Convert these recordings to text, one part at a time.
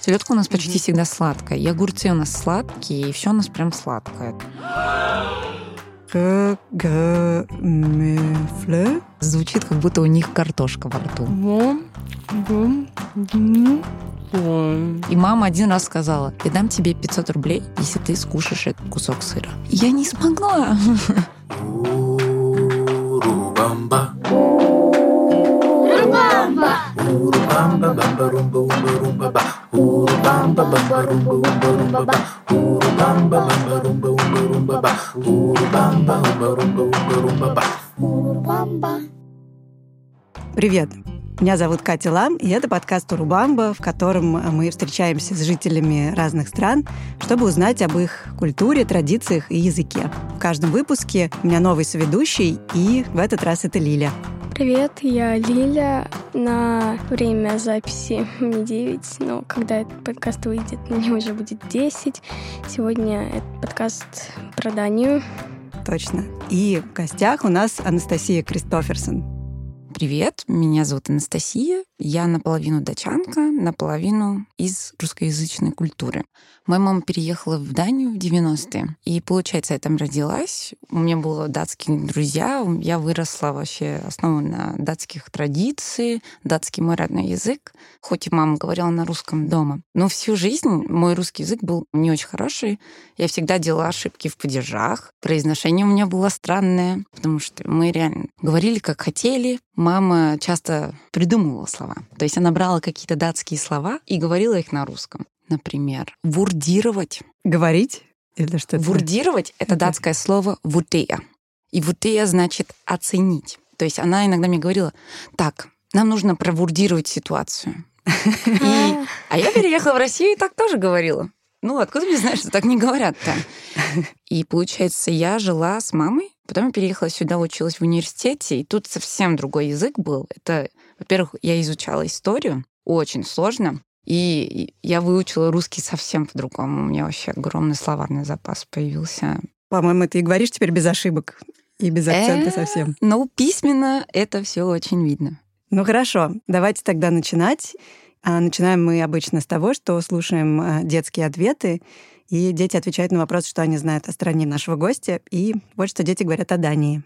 Селедка у нас почти всегда сладкая. И огурцы у нас сладкие, и все у нас прям сладкое. Звучит, как будто у них картошка во рту. И мама один раз сказала, я дам тебе 500 рублей, если ты скушаешь этот кусок сыра. Я не смогла. Урубамба, бамба, румба, умба, румба, ба. Урубамба, бамба, румба, умба, румба, ба. Урубамба, бамба, румба, умба, румба, ба. Урубамба, умба, румба, умба, румба, ба. Привет! Меня зовут Катя Лам, и это подкаст «Урубамба», в котором мы встречаемся с жителями разных стран, чтобы узнать об их культуре, традициях и языке. В каждом выпуске у меня новый соведущий, и в этот раз это Лиля. Привет, я Лиля. На время записи мне 9, но когда этот подкаст выйдет, мне уже будет 10. Сегодня этот подкаст про Данию. Точно. И в гостях у нас Анастасия Кристоферсон. Привет, меня зовут Анастасия. Я наполовину дачанка, наполовину из русскоязычной культуры. Моя мама переехала в Данию в 90-е. И, получается, я там родилась. У меня были датские друзья. Я выросла вообще основана на датских традициях. Датский мой родной язык. Хоть и мама говорила на русском дома. Но всю жизнь мой русский язык был не очень хороший. Я всегда делала ошибки в падежах. Произношение у меня было странное, потому что мы реально говорили, как хотели. Мама часто придумывала слова. То есть она брала какие-то датские слова и говорила их на русском. Например, вурдировать. Говорить? Или что это? Вурдировать — это Это- датское слово «вутея». И «вутея» значит «оценить». То есть она иногда мне говорила, так, нам нужно провурдировать ситуацию. И- А я переехала в Россию и так тоже говорила. Ну, откуда мне знаешь, что так не говорят-то? И, получается, я жила с мамой, потом я переехала сюда, училась в университете, и тут совсем другой язык был. Это, во-первых, я изучала историю, очень сложно, и я выучила русский совсем по-другому. У меня вообще огромный словарный запас появился. По-моему, ты и говоришь теперь без ошибок и без акцента Э, совсем. Но письменно это все очень видно. Ну хорошо, давайте тогда начинать. А начинаем мы обычно с того, что слушаем э, детские ответы, и дети отвечают на вопрос, что они знают о стране нашего гостя, и вот что дети говорят о Дании.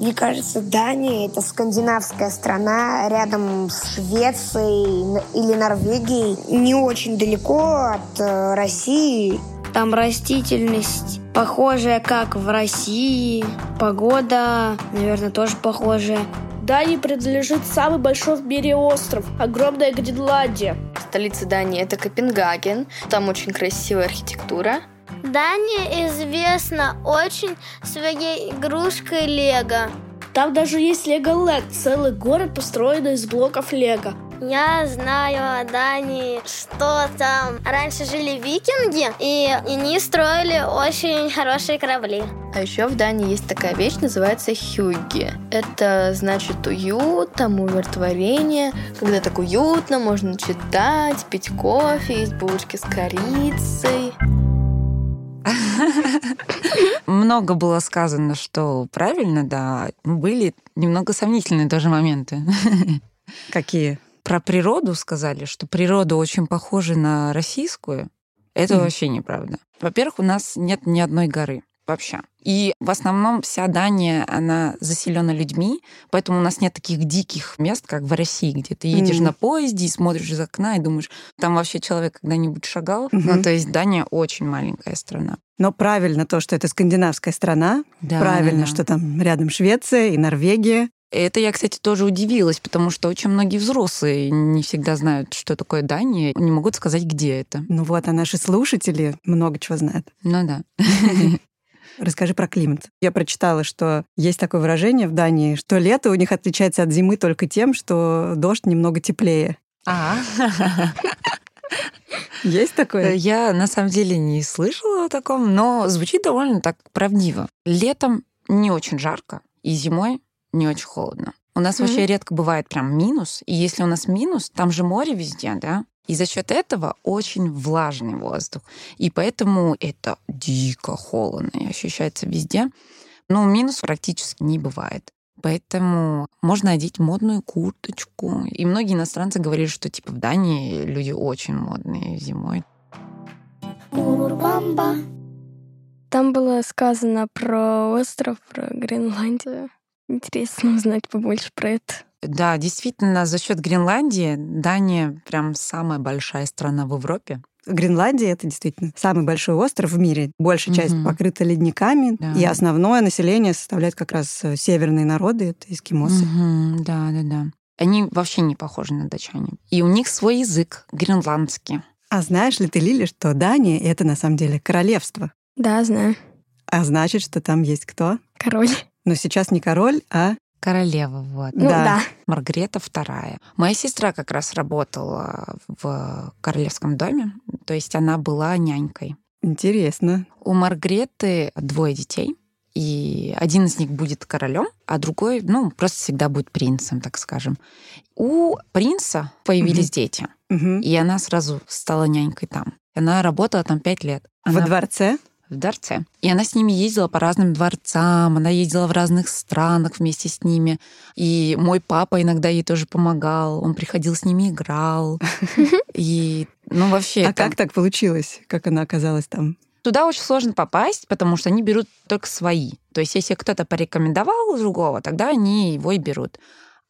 Мне кажется, Дания — это скандинавская страна рядом с Швецией или Норвегией. Не очень далеко от э, России. Там растительность похожая, как в России. Погода, наверное, тоже похожая. Дании принадлежит самый большой в мире остров – огромная Гренландия. Столица Дании это Копенгаген. Там очень красивая архитектура. Дания известна очень своей игрушкой Лего. Там даже есть Леголенд – целый город, построенный из блоков Лего. Я знаю о Дании, что там раньше жили викинги, и они строили очень хорошие корабли. А еще в Дании есть такая вещь, называется хюгги. Это значит уют, там умиротворение. Когда так уютно, можно читать, пить кофе, есть булочки с корицей. Много было сказано, что правильно, да. Были немного сомнительные тоже моменты. Какие? Про природу сказали, что природа очень похожа на российскую. Это вообще неправда. Во-первых, у нас нет ни одной горы вообще. И в основном вся Дания, она заселена людьми, поэтому у нас нет таких диких мест, как в России, где ты едешь Мгм. на поезде и смотришь из окна и думаешь, там вообще человек когда-нибудь шагал. Мгм. Ну, то есть Дания очень маленькая страна. Но правильно то, что это скандинавская страна. Да, правильно, да, да. что там рядом Швеция и Норвегия. Это я, кстати, тоже удивилась, потому что очень многие взрослые не всегда знают, что такое Дания, не могут сказать, где это. Ну вот, а наши слушатели много чего знают. Ну да. Расскажи про климат. Я прочитала, что есть такое выражение в Дании, что лето у них отличается от зимы только тем, что дождь немного теплее. А, Есть такое? я на самом деле не слышала о таком, но звучит довольно так правдиво. Летом не очень жарко, и зимой не очень холодно. У нас вообще редко бывает прям минус, и если у нас минус, там же море везде, да? И за счет этого очень влажный воздух. И поэтому это дико холодно и ощущается везде. Но минус практически не бывает. Поэтому можно одеть модную курточку. И многие иностранцы говорили, что типа в Дании люди очень модные зимой. Там было сказано про остров, про Гренландию. Интересно узнать побольше про это. Да, действительно, за счет Гренландии Дания прям самая большая страна в Европе. Гренландия это действительно самый большой остров в мире. Большая часть покрыта ледниками, Да. и основное население составляет как раз э, северные народы, это эскимосы. Мгм, да, да, да. Они вообще не похожи на датчане. И у них свой язык, гренландский. А знаешь ли ты, Лили, что Дания это на самом деле королевство? Да, знаю. А значит, что там есть кто? Король. Но сейчас не король, а Королева, вот. Ну Да. да. Маргарета II. Моя сестра как раз работала в королевском доме, то есть она была нянькой. интересно. У Маргареты двое детей, и один из них будет королем, а другой, ну, просто всегда будет принцем, так скажем. У принца появились дети, Мгм. и она сразу стала нянькой там. Она работала там пять лет. Во Она дворце? В дворце. И она с ними ездила по разным дворцам, она ездила в разных странах вместе с ними. И мой папа иногда ей тоже помогал, он приходил с ними, играл. И, ну, вообще... А как так получилось? Как она оказалась там? Туда очень сложно попасть, потому что они берут только свои. То есть если кто-то порекомендовал другого, тогда они его и берут.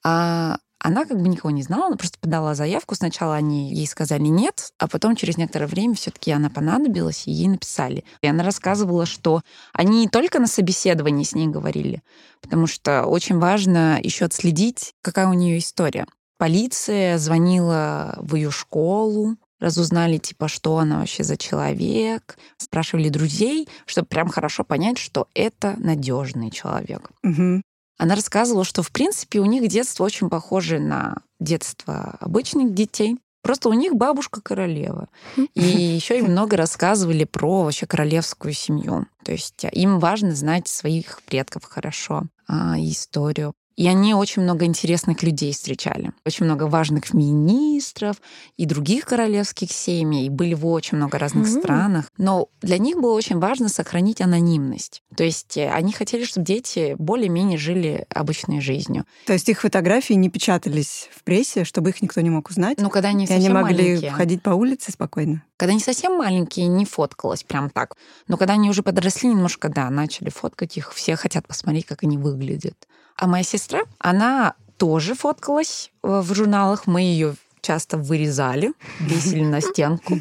А она как бы никого не знала, она просто подала заявку. Сначала они ей сказали нет, а потом через некоторое время все таки она понадобилась, и ей написали. И она рассказывала, что они не только на собеседовании с ней говорили, потому что очень важно еще отследить, какая у нее история. Полиция звонила в ее школу, разузнали, типа, что она вообще за человек, спрашивали друзей, чтобы прям хорошо понять, что это надежный человек. Мгм. Она рассказывала, что, в принципе, у них детство очень похоже на детство обычных детей. Просто у них бабушка королева. И еще им много рассказывали про вообще королевскую семью. То есть им важно знать своих предков хорошо, а, историю. И они очень много интересных людей встречали. Очень много важных министров и других королевских семей. Были в очень много разных Мгм. странах. Но для них было очень важно сохранить анонимность. То есть э, они хотели, чтобы дети более-менее жили обычной жизнью. То есть их фотографии не печатались в прессе, чтобы их никто не мог узнать? Ну, когда они и они совсем могли маленькие. ходить по улице спокойно? Когда они совсем маленькие, не фоткалось прям так. Но когда они уже подросли немножко, да, начали фоткать их, все хотят посмотреть, как они выглядят. А моя сестра, она тоже фоткалась э, в журналах. Мы ее часто вырезали, весили на стенку.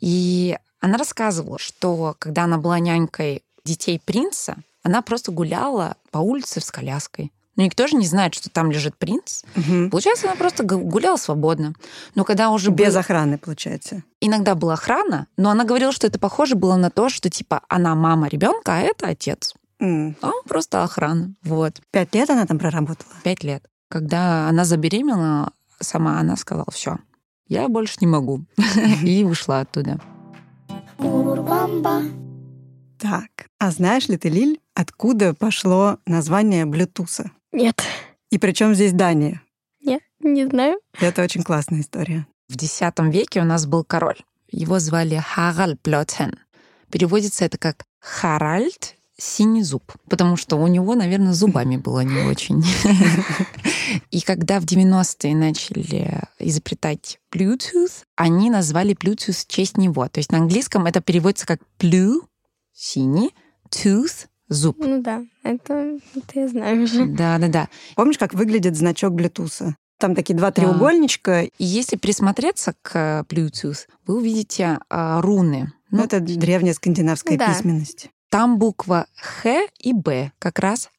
И она рассказывала, что когда она была нянькой детей принца, она просто гуляла по улице с коляской. Но никто же не знает, что там лежит принц. Мгм. Получается, она просто гу- гуляла свободно. Но когда уже Без был- охраны, получается. иногда была охрана, но она говорила, что это похоже было на то, что типа она мама ребенка, а это отец. М. А он просто охрана. Вот. Пять лет она там проработала? Пять лет. Когда она забеременела сама, она сказала, все, я больше не могу. И ушла оттуда. Так, а знаешь ли ты, Лиль, откуда пошло название Блютуса? Нет. И причем здесь Дания? Нет, не знаю. Это очень классная история. В X веке у нас был король. Его звали Харальд Блотен. Переводится это как Харальд синий зуб, потому что у него, наверное, зубами было не очень. И когда в 90-е начали изобретать Bluetooth, они назвали Bluetooth в честь него. То есть на английском это переводится как blue, синий, tooth, зуб. Ну да, это, это я знаю уже. Да-да-да. Помнишь, как выглядит значок Блютуса? Там такие два треугольничка. И если присмотреться к Bluetooth, вы увидите а, руны. Ну, Ну, это древняя скандинавская Да. письменность. Там буква Х и Б, как раз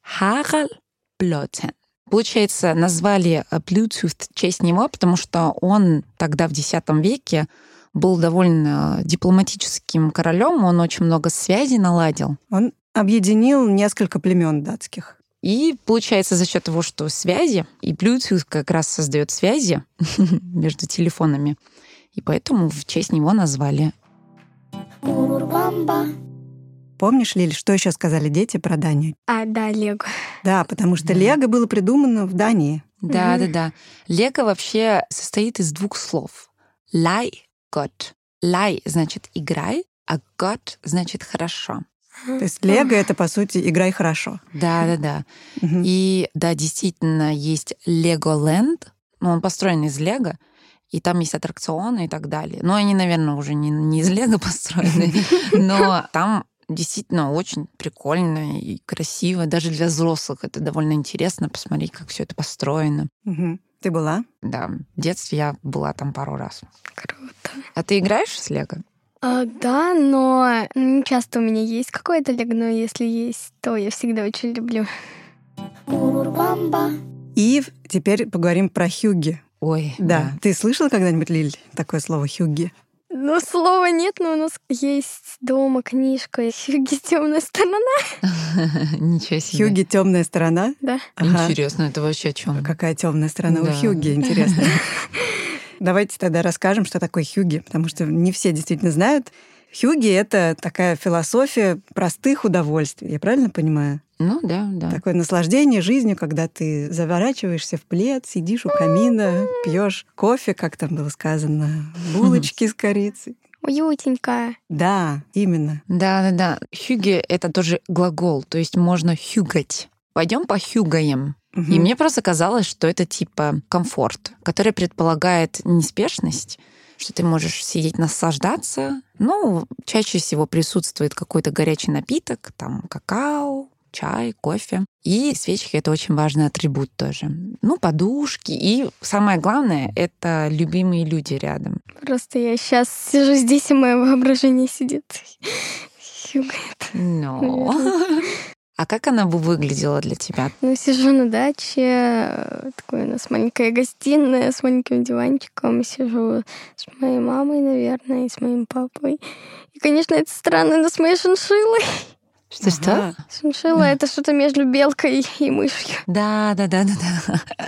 Блотен. Получается, назвали э, Bluetooth в честь него, потому что он тогда в X веке был довольно дипломатическим королем, он очень много связей наладил. Он объединил несколько племен датских. И получается за счет того, что связи, и Bluetooth как раз создает связи между телефонами, и поэтому в честь него назвали. Помнишь, Лиль, что еще сказали дети про Данию? А, да, Лего. Да, потому что Да. Лего было придумано в Дании. Да, да, да. Лего вообще состоит из двух слов. Лай, год. Лай значит играй, а год значит хорошо. То есть Лего — это, по сути, играй хорошо. Да, да, да. Мгм. И да, действительно, есть Леголенд, ну, он построен из Лего, и там есть аттракционы и так далее. Но они, наверное, уже не, не из Лего построены, но там действительно очень прикольно и красиво. Даже для взрослых это довольно интересно посмотреть, как все это построено. Мгм. Ты была? Да, в детстве я была там пару раз. Круто. А ты играешь с Лего? А, да, но не часто у меня есть какое-то лего, но если есть, то я всегда очень люблю. И теперь поговорим про хюги. Ой, Да. Ты слышала когда-нибудь, Лиль, такое слово хюги? Ну, слова нет, но у нас есть дома книжка «Хюги. Темная сторона». Ничего себе. Хюги темная сторона. Да. Ага. Интересно, это вообще о чем? Какая темная сторона Да. у Хьюги, интересно. Давайте тогда расскажем, что такое Хьюги, потому что не все действительно знают. Хьюги — это такая философия простых удовольствий, я правильно понимаю? Ну да, да. Такое наслаждение жизнью, когда ты заворачиваешься в плед, сидишь у камина, пьешь кофе, как там было сказано, булочки с корицей. Уютненько. Да, именно. Да, да, да. Хюги — это тоже глагол, то есть можно хюгать. Пойдем похюгаем. И Мгм. мне просто казалось, что это типа комфорт, который предполагает неспешность, что ты можешь сидеть, наслаждаться. Ну, чаще всего присутствует какой-то горячий напиток, там какао, чай, кофе. И свечки — это очень важный атрибут тоже. Ну, подушки. И самое главное — это любимые люди рядом. Просто я сейчас сижу здесь, и мое воображение сидит. Хюгает. Но... А как она бы выглядела для тебя? Ну, сижу на даче, э, такой у нас маленькая гостиная с маленьким диванчиком. Сижу с моей мамой, наверное, и с моим папой. И, конечно, это странно, но с моей шиншиллой. Что-что? Ага. Шиншилла — это что-то между белкой и мышью. Да, да, да, да, да.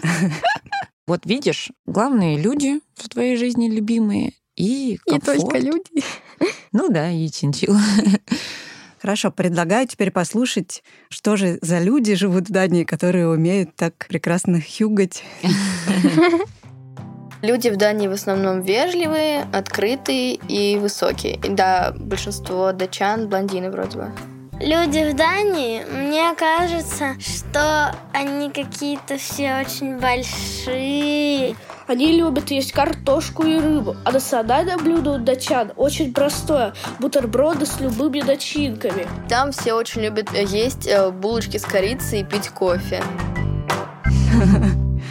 Вот видишь, главные люди в твоей жизни любимые и комфорт. только люди. Ну да, и чинчила. Хорошо, предлагаю теперь послушать, что же за люди живут в Дании, которые умеют так прекрасно хюгать. Люди в Дании в основном вежливые, открытые и высокие. Да, большинство датчан блондины вроде бы. Люди в Дании, мне кажется, что они какие-то все очень большие. Они любят есть картошку и рыбу, а национальное блюдо у датчан очень простое – бутерброды с любыми начинками. Там все очень любят э, есть э, булочки с корицей и пить кофе.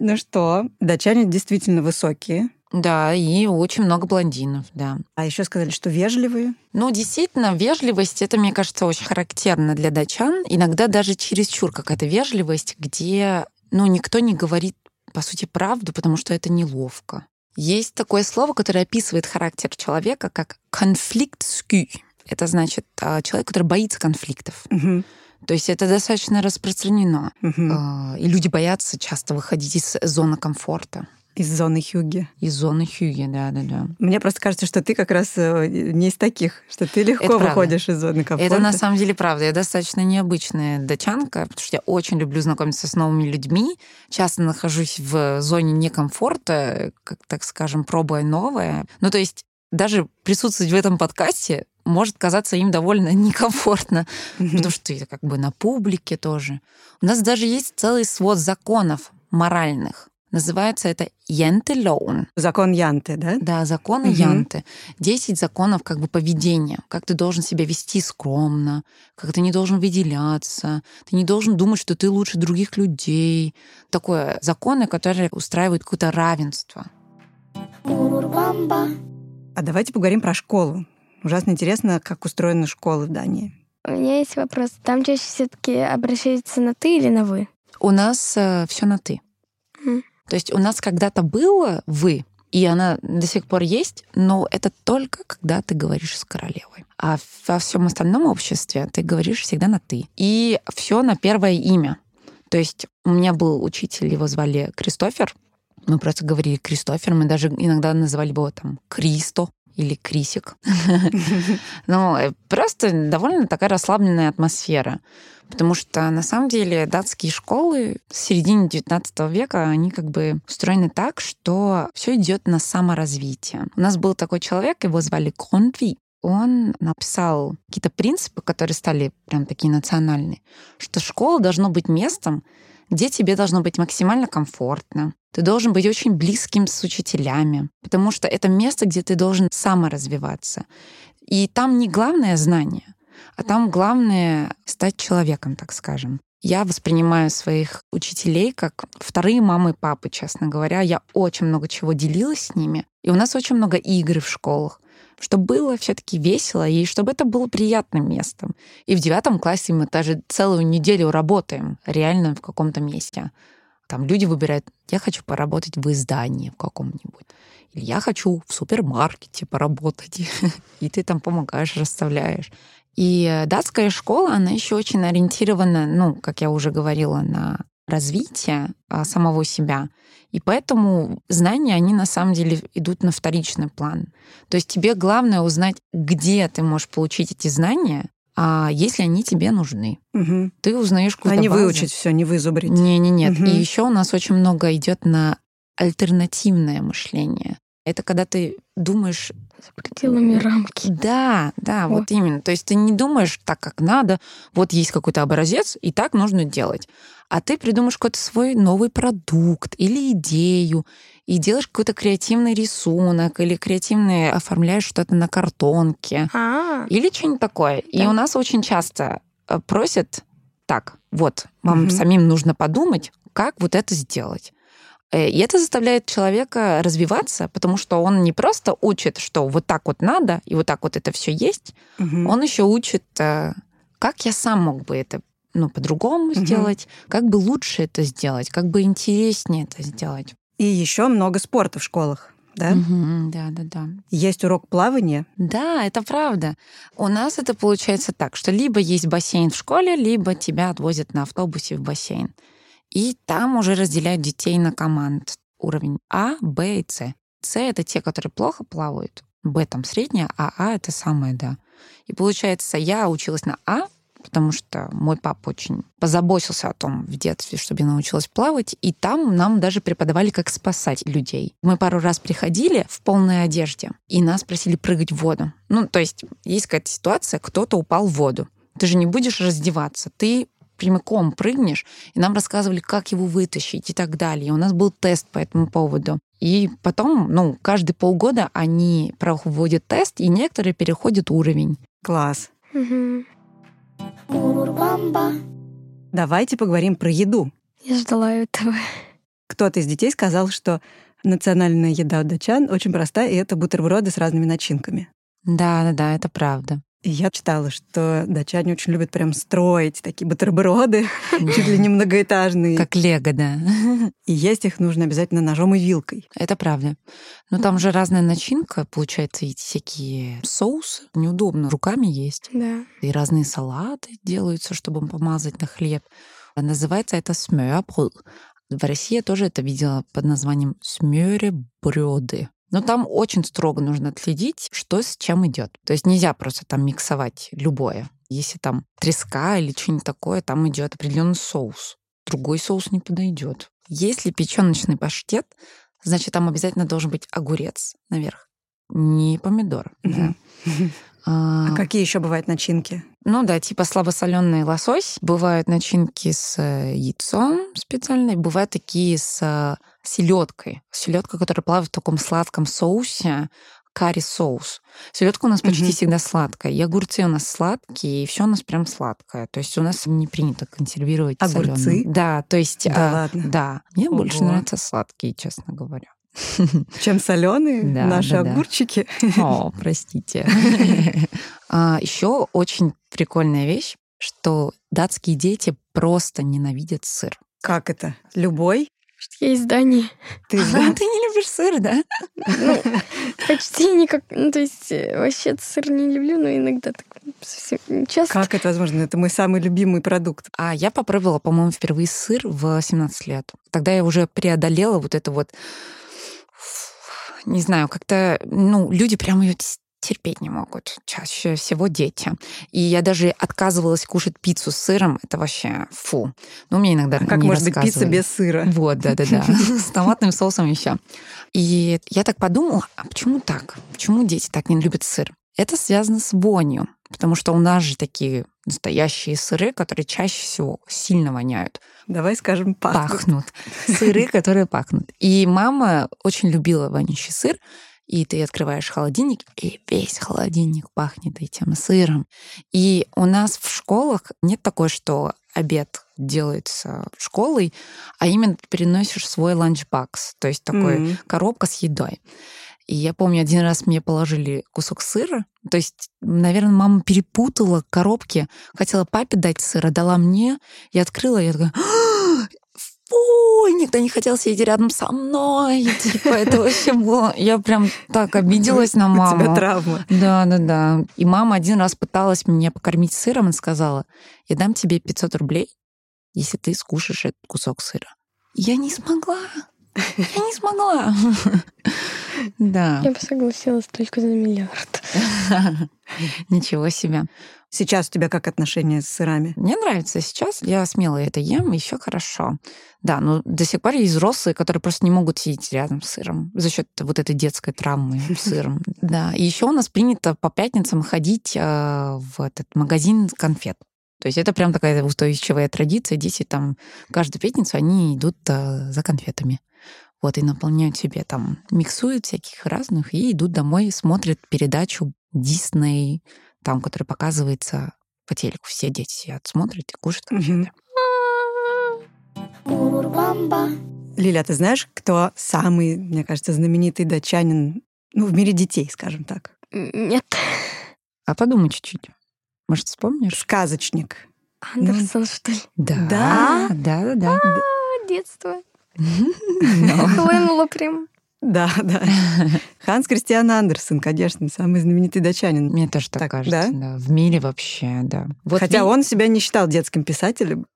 Ну что, датчане действительно высокие. Да, и очень много блондинов, да. А еще сказали, что вежливые. Ну, действительно, вежливость, это, мне кажется, очень характерно для датчан. Иногда даже чересчур какая-то вежливость, где, ну, никто не говорит, по сути, правду, потому что это неловко. Есть такое слово, которое описывает характер человека, как конфликтскü. Это значит а, человек, который боится конфликтов. Мгм, То есть это достаточно распространено. А, И люди боятся часто выходить из зоны комфорта, Из зоны хюги. из зоны хюги, да-да-да. Мне просто кажется, что ты как раз э, не из таких, что ты легко Это правда. выходишь из зоны комфорта. Это на самом деле правда. Я достаточно необычная датчанка, потому что я очень люблю знакомиться с новыми людьми. Часто нахожусь в зоне некомфорта, как так скажем, пробуя новое. Ну, то есть даже присутствовать в этом подкасте может казаться им довольно некомфортно, Мгм. потому что ты как бы на публике тоже. У нас даже есть целый свод законов моральных. Называется это Янтелоун. Закон Янты, да? Да, законы Мгм. Янты. Десять законов как бы поведения. Как ты должен себя вести скромно, как ты не должен выделяться, ты не должен думать, что ты лучше других людей. Такое законы, которые устраивают какое-то равенство. А давайте поговорим про школу. Ужасно интересно, как устроены школы в Дании. У меня есть вопрос. Там чаще все-таки обращаются на ты или на вы? У нас все на ты. То есть у нас когда-то было вы, и она до сих пор есть, но это только когда ты говоришь с королевой. А во всем остальном обществе ты говоришь всегда на ты. И все на первое имя. То есть у меня был учитель, его звали Кристофер. Мы просто говорили Кристофер, мы даже иногда называли его там Кристо или Крисик. Ну, просто довольно такая расслабленная атмосфера. Потому что на самом деле датские школы с середины 19 века, они как бы устроены так, что все идет на саморазвитие. У нас был такой человек, его звали Контви. он написал какие-то принципы, которые стали прям такие национальные, что школа должно быть местом, где тебе должно быть максимально комфортно. Ты должен быть очень близким с учителями, потому что это место, где ты должен саморазвиваться. И там не главное знание, а там главное стать человеком, так скажем. Я воспринимаю своих учителей как вторые мамы и папы, честно говоря. Я очень много чего делилась с ними. И у нас очень много игр в школах чтобы было все-таки весело и чтобы это было приятным местом. И в девятом классе мы даже целую неделю работаем реально в каком-то месте. Там люди выбирают, я хочу поработать в издании в каком-нибудь. Или я хочу в супермаркете поработать. И ты там помогаешь, расставляешь. И датская школа, она еще очень ориентирована, ну, как я уже говорила, на развитие а, самого себя. И поэтому знания, они на самом деле идут на вторичный план. То есть тебе главное узнать, где ты можешь получить эти знания, а если они тебе нужны. Угу. Ты узнаешь какую-то А не базу. выучить все, не вызубрить. Не, не, нет. Мгм. И еще у нас очень много идет на альтернативное мышление. Это когда ты думаешь За пределами рамки. да, да, Вот. вот именно. То есть ты не думаешь так, как надо. Вот есть какой-то образец, и так нужно делать. А ты придумаешь какой-то свой новый продукт или идею, и делаешь какой-то креативный рисунок, или креативный оформляешь что-то на картонке, А, или что-нибудь такое. И Да. у нас очень часто э, просят, так, вот, вам Мгм. самим нужно подумать, как вот это сделать. Э, И это заставляет человека развиваться, потому что он не просто учит, что вот так вот надо, и вот так вот это все есть, Мгм. он еще учит, э, как я сам мог бы это ну, по-другому Мгм. сделать, как бы лучше это сделать, как бы интереснее это сделать. И еще много спорта в школах, да? Мгм, Да, да, да. Есть урок плавания. Да, это правда. У нас это получается так, что либо есть бассейн в школе, либо тебя отвозят на автобусе в бассейн. И там уже разделяют детей на команд. Уровень А, Б и С. С — это те, которые плохо плавают. Б там средняя, а А — это самое, да. И получается, я училась на А, потому что мой папа очень позаботился о том в детстве, чтобы я научилась плавать, и там нам даже преподавали, как спасать людей. Мы пару раз приходили в полной одежде, и нас просили прыгать в воду. Ну, то есть есть какая-то ситуация, кто-то упал в воду. Ты же не будешь раздеваться, ты прямиком прыгнешь, и нам рассказывали, как его вытащить и так далее. И у нас был тест по этому поводу. И потом, ну, каждые полгода они проводят тест, и некоторые переходят уровень. Класс. мгм. Давайте поговорим про еду. Я ждала этого. Кто-то из детей сказал, что национальная еда у датчан очень простая, и это бутерброды с разными начинками. Да-да-да, это правда. И я читала, что датчане очень любят прям строить такие бутерброды, чуть ли не многоэтажные. Как лего, да. И есть их нужно обязательно ножом и вилкой. Это правда. Но там же разная начинка, получается, эти всякие соусы. Неудобно руками есть. Да. И разные салаты делаются, чтобы помазать на хлеб. Называется это смёрброд. В России я тоже это видела под названием смёребрёды. Но там очень строго нужно отследить, что с чем идет. То есть нельзя просто там миксовать любое. Если там треска или что-нибудь такое, там идет определенный соус. Другой соус не подойдет. Если печеночный паштет, значит, там обязательно должен быть огурец наверх. Не помидор. да. А А, какие еще бывают начинки? ну да, типа слабосоленый лосось. Бывают начинки с э, яйцом специальной, бывают такие с селедкой. Селедка, которая плавает в таком сладком соусе, карри соус. Селедка у нас почти Мгм. всегда сладкая. И огурцы у нас сладкие, и все у нас прям сладкое. То есть у нас не принято консервировать Огурцы? солёным. Да, то есть. Да а, ладно? Да. Мне больше Ого. нравятся сладкие, честно говоря. Чем соленые Да, наши да, да. огурчики? О, простите. Еще очень прикольная вещь, что датские дети просто ненавидят сыр. Как это? Любой? Я из Дании. Ты А, знаешь? Ты не любишь сыр, да? Ну, почти никак. Ну, то есть, э, вообще сыр не люблю, но иногда так совсем не часто. Как это возможно? Это мой самый любимый продукт. А я попробовала, по-моему, впервые сыр в 17 лет. Тогда я уже преодолела вот это вот, не знаю, как-то, ну, люди прям ее терпеть не могут. Чаще всего дети. И я даже отказывалась кушать пиццу с сыром. Это вообще фу. Ну, мне иногда А как может быть пицца без сыра? Вот, да-да-да. С томатным соусом еще. И я так подумала, а почему так? Почему дети так не любят сыр? Это связано с вонью, потому что у нас же такие настоящие сыры, которые чаще всего сильно воняют. Давай скажем, пахнут. Пахнут. Сыры, которые пахнут. И мама очень любила вонючий сыр, и ты открываешь холодильник, и весь холодильник пахнет этим сыром. И у нас в школах нет такой, что обед делается школой, а именно ты переносишь свой ланчбакс, то есть такой Мгм. коробка с едой. И я помню, один раз мне положили кусок сыра. То есть, наверное, мама перепутала коробки. Хотела папе дать сыра, дала мне. Я открыла, я такая... «А, Фу, никто не хотел сидеть рядом со мной. Типа, это вообще было... Я прям так обиделась на У тебя маму. травма. Да, да, да. И мама один раз пыталась меня покормить сыром и сказала, я дам тебе 500 рублей, если ты скушаешь этот кусок сыра. Я не смогла. Я не смогла. Да. Я бы согласилась только за миллиард. Ничего себе. Сейчас у тебя как отношения с сырами? Мне нравится сейчас. Я смело это ем, еще хорошо. Да, но до сих пор есть взрослые, которые просто не могут сидеть рядом с сыром за счет вот этой детской травмы с сыром. Да. И еще у нас принято по пятницам ходить э, в этот магазин конфет. То есть это прям такая устойчивая традиция. Дети там каждую пятницу они идут э, за конфетами. Вот, и наполняют себе там, миксуют всяких разных, и идут домой, смотрят передачу Дисней, там, которая показывается по телеку. Все дети сидят, смотрят и кушают конфеты. Лиля, ты знаешь, кто самый, мне кажется, знаменитый датчанин ну, в мире детей, скажем так? Нет. А подумай чуть-чуть. Может, вспомнишь? Сказочник. Андерсон, что ли? Да, Да? да, да, да. А, детство. Но- Хлынуло прям. Да, да. Ханс Кристиан Андерсен, конечно, самый знаменитый датчанин. Мне тоже так, Так, кажется. да? Да? В мире вообще, да. Вот Хотя ви- он себя не считал детским писателем.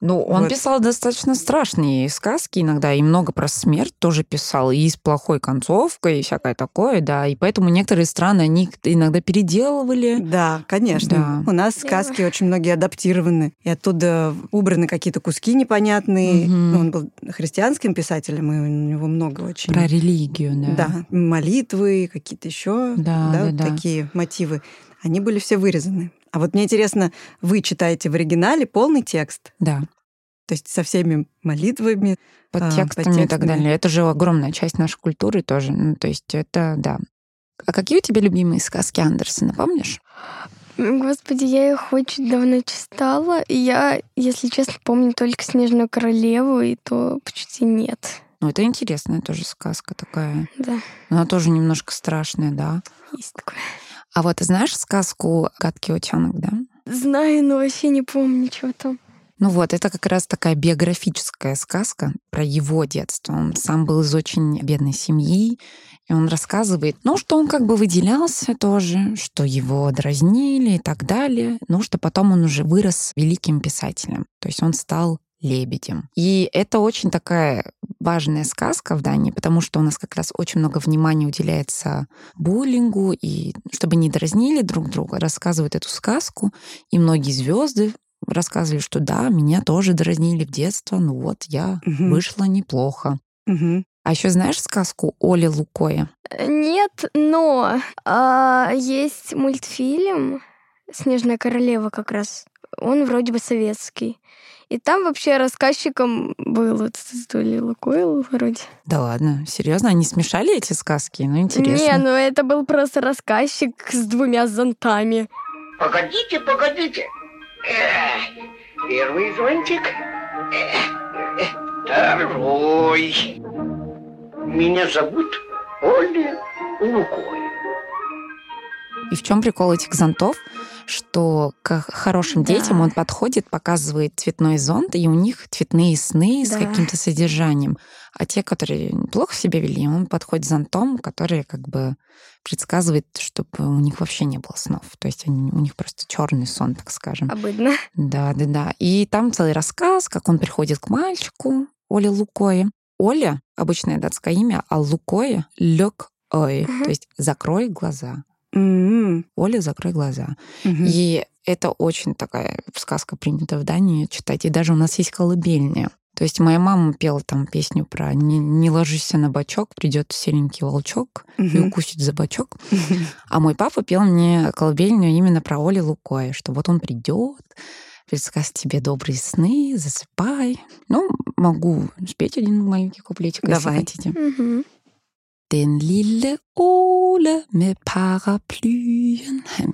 Ну, он Вот. писал достаточно страшные сказки иногда, и много про смерть тоже писал, и с плохой концовкой, и всякое такое, да. И поэтому некоторые страны, они иногда переделывали. Да, конечно. Да. У нас сказки очень многие адаптированы, и оттуда убраны какие-то куски непонятные. Ну, Он был христианским писателем, и у него много очень... Про религию, да. Да, молитвы, какие-то еще Да, да, вот да. такие мотивы. Они были все вырезаны. А вот мне интересно, вы читаете в оригинале полный текст, Да. то есть со всеми молитвами. Под А, текстами и так далее. Это же огромная часть нашей культуры тоже. Ну, то есть это, да. А какие у тебя любимые сказки Андерсона, помнишь? Господи, я их очень давно читала, и я, если честно, помню только «Снежную королеву», и то почти нет. Ну, это интересная тоже сказка такая. Да, Она тоже немножко страшная, да. есть такое. А вот знаешь сказку «Гадкий утенок», да? Знаю, но вообще не помню, что там. Ну вот, это как раз такая биографическая сказка про его детство. Он сам был из очень бедной семьи, и он рассказывает, ну, что он как бы выделялся тоже, что его дразнили и так далее, ну, что потом он уже вырос великим писателем. То есть он стал лебедем. И это очень такая важная сказка в Дании, потому что у нас как раз очень много внимания уделяется буллингу, и чтобы не дразнили друг друга, рассказывают эту сказку, и многие звезды рассказывали, что да, меня тоже дразнили в детство, ну вот я Мгм. вышла неплохо. Мгм. А еще знаешь сказку Оли Лукоя? Э, Нет, но а, есть мультфильм «Снежная королева» как раз. Он вроде бы советский. И там вообще рассказчиком был вот то ли Лукойл вроде. Да ладно, серьезно, они смешали эти сказки? Ну, интересно. Не, ну это был просто рассказчик с двумя зонтами. Погодите, погодите. Первый зонтик. Второй. Меня зовут Оля Лукой. И в чем прикол этих зонтов? Что к хорошим Да. детям он подходит, показывает цветной зонт, и у них цветные сны с Да. каким-то содержанием. А те, которые плохо себя вели, он подходит зонтом, который как бы предсказывает, чтобы у них вообще не было снов. То есть они, у них просто черный сон, так скажем. Обыдно. Да, да, да. И там целый рассказ, как он приходит к мальчику, Оле Лукое. Оля — обычное датское имя, а Лукое — лёк ой, Мгм. то есть закрой глаза. Оля, закрой глаза. мгм. И это очень такая сказка принята в Дании читать. И даже у нас есть колыбельная. То есть моя мама пела там песню про «Не, не ложись на бочок, придет серенький волчок и Мгм. укусит за бочок». А мой папа пел мне колыбельную именно про Оли Лукоя, что вот он придет, предскажет тебе добрые сны, засыпай. Ну, могу спеть один маленький куплетик, Давай. если хотите. Мгм. Den lille Ole med paraplyen, han,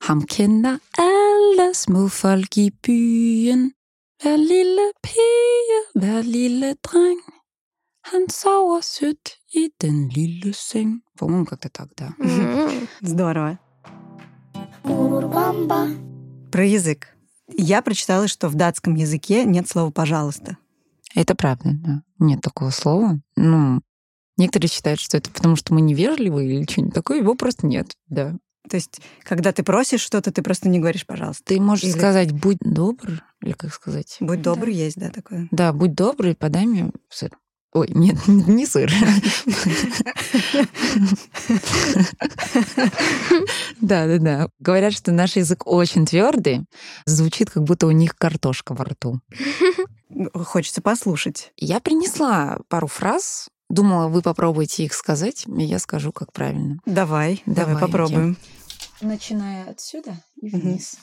ham kender alle små folk i byen. Hver lille pige, hver lille dreng, han sover sødt i den lille seng. По-моему, как-то так, да. Здорово. Про язык. Я прочитала, что в датском языке нет слова «пожалуйста». Это правда, да. Нет такого слова. Ну, некоторые считают, что это потому, что мы невежливы или что-нибудь такое. Его просто нет, да. То есть, когда ты просишь что-то, ты просто не говоришь «пожалуйста». Ты можешь Или- сказать «будь добр», или как сказать? Будь добр, есть, да, такое. Да, будь добрый, подай мне сыр. Ой, нет, не сыр. Да, да, да. Говорят, что наш язык очень твердый, звучит, как будто у них картошка во рту. Хочется послушать. Я принесла пару фраз. Думала, вы попробуете их сказать, и я скажу, как правильно. Давай, давай Давайте. попробуем. Начиная отсюда и вниз.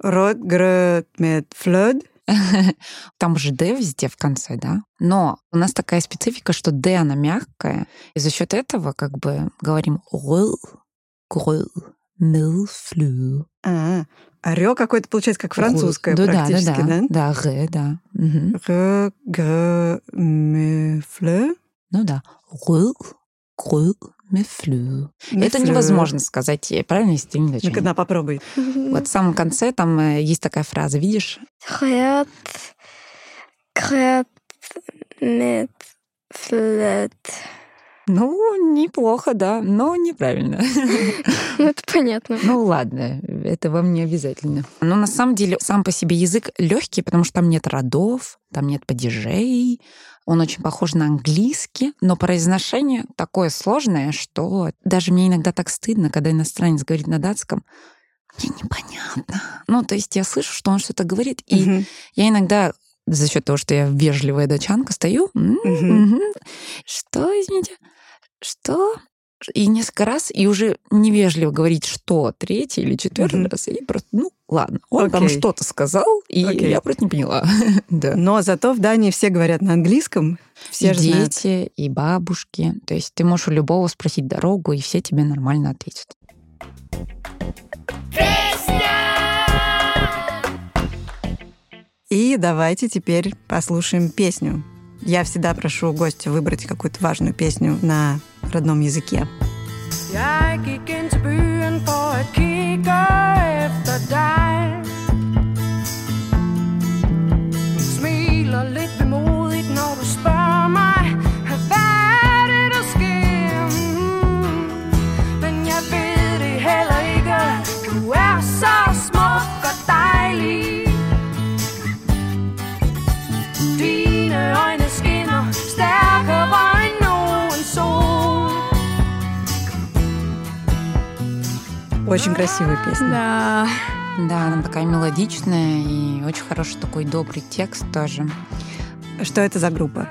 Рот грет мед флёд. Там же «д» везде в конце, да? Но у нас такая специфика, что «д» она мягкая, и за счет этого как бы говорим «рыл», «грыл», «милфлю». А, а рё какое-то получается как французское да, практически, да? да? Да, да, «г», да. Гре, ме, фле. Ну да. «Рыл», «грыл», «милфлю». Это невозможно сказать правильно, если ты не Ну-ка, дочь. на, попробуй. Вот в самом конце там э, есть такая фраза, видишь? Хрет, крет, мет, флет. Ну, неплохо, да, но неправильно. Ну, это понятно. Ну ладно, это вам не обязательно. Но на самом деле сам по себе язык легкий, потому что там нет родов, там нет падежей, он очень похож на английский, но произношение такое сложное, что даже мне иногда так стыдно, когда иностранец говорит на датском, мне непонятно. Ну, то есть я слышу, что он что-то говорит, и Мгм. я иногда за счет того, что я вежливая дочанка, стою, «М, Мгм. мгм. что, извините, что? И несколько раз, и уже невежливо говорить что, третий или четвертый Мгм. раз, и просто, ну, ладно, он там Окей. что-то сказал, и Окей. я просто не поняла. да. Но зато в Дании все говорят на английском. Все и же знают. дети, и бабушки. То есть ты можешь у любого спросить дорогу, и все тебе нормально ответят. И давайте теперь послушаем песню. Я всегда прошу гостя vыбрать какую-то важную песню на родном языке. Jeg красивая песня. Да. Да, она такая мелодичная, и очень хороший такой добрый текст тоже. Что это за группа?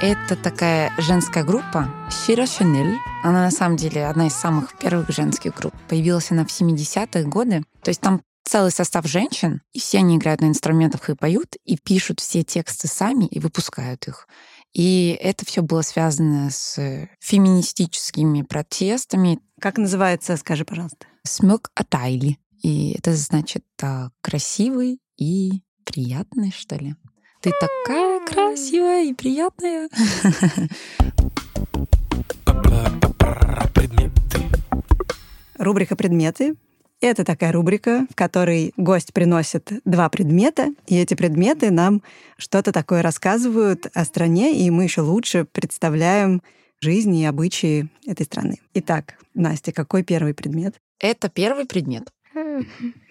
Это такая женская группа Shira Chanel. Она на самом деле одна из самых первых женских групп. Появилась она в 70-е годы. То есть там целый состав женщин, и все они играют на инструментах и поют, и пишут все тексты сами и выпускают их. И это все было связано с феминистическими протестами. Как называется, скажи, пожалуйста. Смёк Атайли. И это значит а, красивый и приятный, что ли. Ты такая красивая и приятная. Рубрика «Предметы». Это такая рубрика, в которой гость приносит два предмета, и эти предметы нам что-то такое рассказывают о стране, и мы еще лучше представляем жизнь и обычаи этой страны. Итак, Настя, какой первый предмет? Это первый предмет.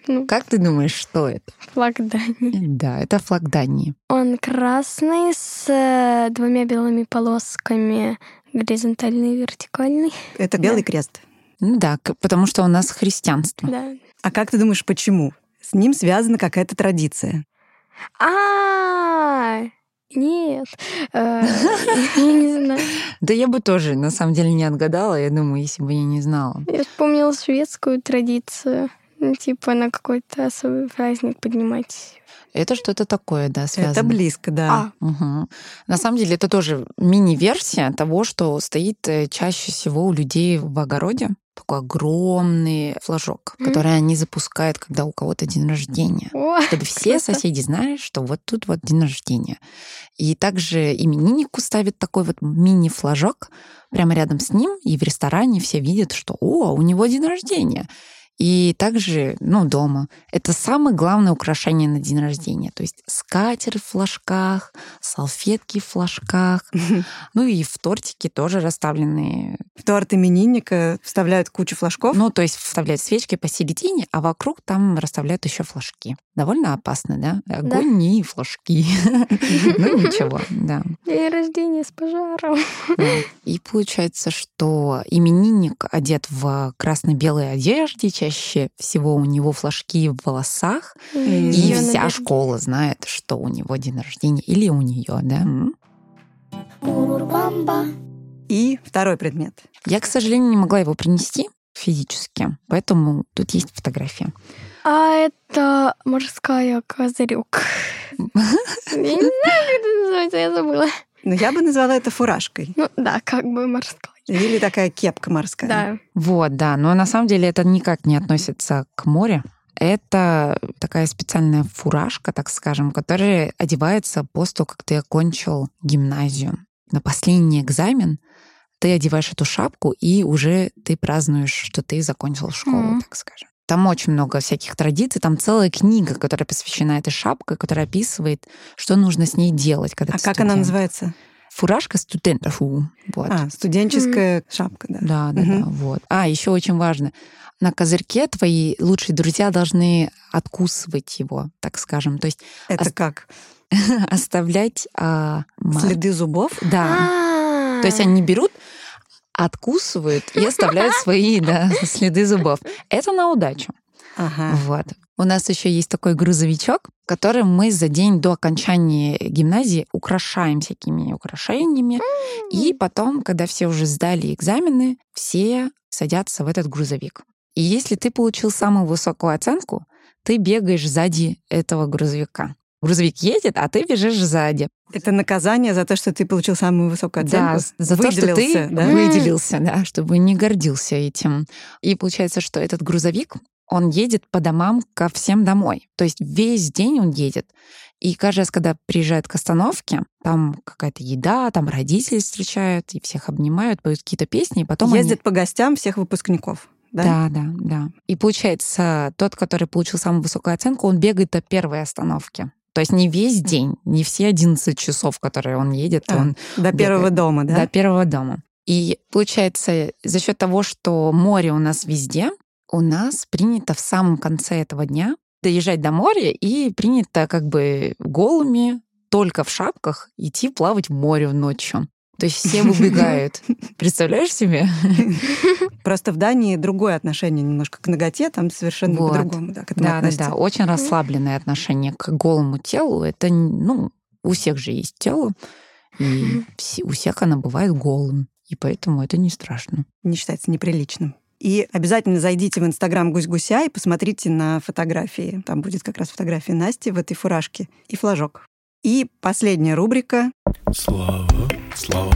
Ну, Как ты думаешь, что это? флаг Дании. Да, это флаг Дании. Он красный с э, двумя белыми полосками, горизонтальный и вертикальный. Это белый крест. Ну да, потому что у нас христианство. Да. А как ты думаешь, почему? С ним связана какая-то традиция. А, Нет. Э, Я не знаю. Да я бы тоже, на самом деле, не отгадала, я думаю, если бы я не знала. Я вспомнила шведскую традицию. Ну, типа на какой-то особый праздник поднимать. Это что-то такое, да, связано. Это близко, да. Мгм. На самом деле это тоже мини-версия того, что стоит э, чаще всего у людей в огороде. Такой огромный флажок, Мгм. который они запускают, когда у кого-то день рождения. О, Чтобы все круто. соседи знали, что вот тут вот день рождения. И также имениннику ставят такой вот мини-флажок прямо рядом с ним, и в ресторане все видят, что «О, у него день рождения». И также, ну, дома. Это самое главное украшение на день рождения. То есть скатер в флажках, салфетки в флажках. Ну и в тортике тоже расставлены. В торт именинника вставляют кучу флажков. Ну, то есть вставляют свечки посередине, а вокруг там расставляют еще флажки. Довольно опасно, да? Огонь и флажки. Ну ничего, да. День рождения с пожаром. Да. И получается, что именинник одет в красно-белой одежде, чаще всего у него флажки в волосах, и вся школа знает, что у него день рождения или у нее, да. И второй предмет. Я, к сожалению, не могла его принести физически, поэтому тут есть фотография. А это морская козырек. Я не знаю, как это называется, я забыла. Но я бы назвала это фуражкой. Ну да, как бы морская. Или такая кепка морская. Да. Вот, да, но на самом деле это никак не относится к морю. Это такая специальная фуражка, так скажем, которая одевается после того, как ты окончил гимназию. На последний экзамен ты одеваешь эту шапку, и уже ты празднуешь, что ты закончил школу, Мгм. так скажем. Там очень много всяких традиций, там целая книга, которая посвящена этой шапке, которая описывает, что нужно с ней делать, когда А ты как она студент. называется? Фуражка студента. Фу. Вот. А, студенческая шапка, да. Да, да, Мгм. да, вот. А, еще очень важно. На козырьке твои лучшие друзья должны откусывать его, так скажем. То есть Это ос- как? оставлять... а, Следы зубов? Да. То есть они берут, откусывают и оставляют свои да, следы зубов. Это на удачу. Ага. Вот. У нас еще есть такой грузовичок, который мы за день до окончания гимназии украшаем всякими украшениями. И потом, когда все уже сдали экзамены, все садятся в этот грузовик. И если ты получил самую высокую оценку, ты бегаешь сзади этого грузовика. Грузовик едет, а ты бежишь сзади. Это наказание за то, что ты получил самую высокую оценку? Да, за то, что ты Выделился, да? выделился, да, чтобы не гордился этим. И получается, что этот грузовик, он едет по домам ко всем домой. То есть весь день он едет. И каждый раз, когда приезжает к остановке, там какая-то еда, там родители встречают, и всех обнимают, поют какие-то песни, и потом они- Ездит по гостям всех выпускников. Да? Да, да, да. И получается, тот, который получил самую высокую оценку, он бегает до первой остановки. То есть не весь день, не все 11 часов, которые он едет, А, он До первого бегает. дома, да? до первого дома. И получается, за счет того, что море у нас везде, у нас принято в самом конце этого дня доезжать до моря и принято как бы голыми, только в шапках, идти плавать в море ночью. То есть все выбегают. Представляешь себе? Просто в Дании другое отношение немножко к ноготе, там совершенно Вот. по-другому да, к этому Да, да, относятся. да. Очень расслабленное отношение к голому телу. Это, ну, у всех же есть тело, и у всех оно бывает голым. И поэтому это не страшно. Не считается неприличным. И обязательно зайдите в Инстаграм Гусь-Гуся и посмотрите на фотографии. Там будет как раз фотография Насти в этой фуражке и флажок. И последняя рубрика. Слава, слава.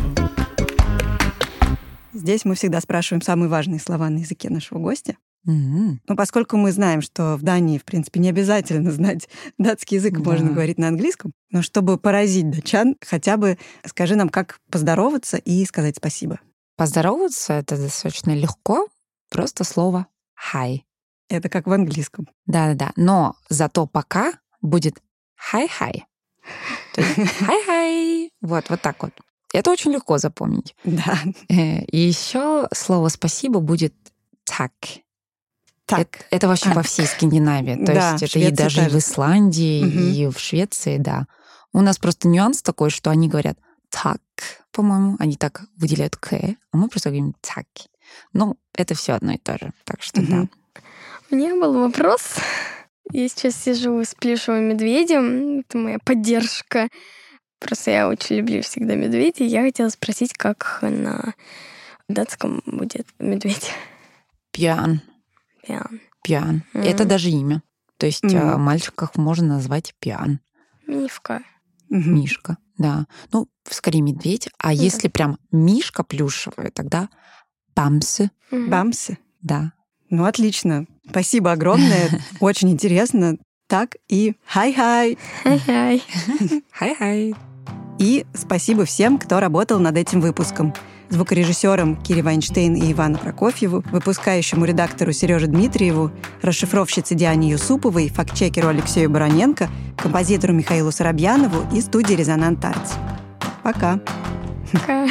Здесь мы всегда спрашиваем самые важные слова на языке нашего гостя. Мгм. Но поскольку мы знаем, что в Дании, в принципе, не обязательно знать датский язык, Да. можно говорить на английском, но чтобы поразить датчан, хотя бы скажи нам, как поздороваться и сказать спасибо. Поздороваться это достаточно легко, просто слово «хай». Это как в английском. Да-да-да. Но зато пока будет «хай-хай». То есть «хай-хай». Вот, вот так вот. Это очень легко запомнить. Да. Э, И еще слово «спасибо» будет «tak». Tak. Это, это вообще по всей Скандинавии. То Да, есть это и даже и в тоже. Исландии, Мгм. и в Швеции, да. У нас просто нюанс такой, что они говорят «так», по-моему. Они так выделяют «к», а мы просто говорим «так». Ну, это все одно и то же. Так что да. Мгм. У меня был вопрос. Я сейчас сижу с плюшевым медведем. Это моя поддержка. Просто я очень люблю всегда медведей. Я хотела спросить, как на датском будет медведь. Пьян. Пьян. Пьян. Мгм. Это даже имя. То есть а, мальчиков можно назвать bjørn. Мишка. Мишка, да. Ну, скорее медведь. А Мгм. если прям мишка плюшевый, тогда bamse, Мгм. Bamse. да. Ну, отлично. Спасибо огромное. Очень интересно. Tak, и hej-hej. Hej-hej. Hej-hej. И спасибо всем, кто работал над этим выпуском. Звукорежиссерам Кире Вайнштейн и Ивану Прокофьеву, выпускающему редактору Сереже Дмитриеву, расшифровщице Диане Юсуповой, фактчекеру Алексею Бароненко, композитору Михаилу Соробьянову и студии «Резонант Артс». Пока. Пока.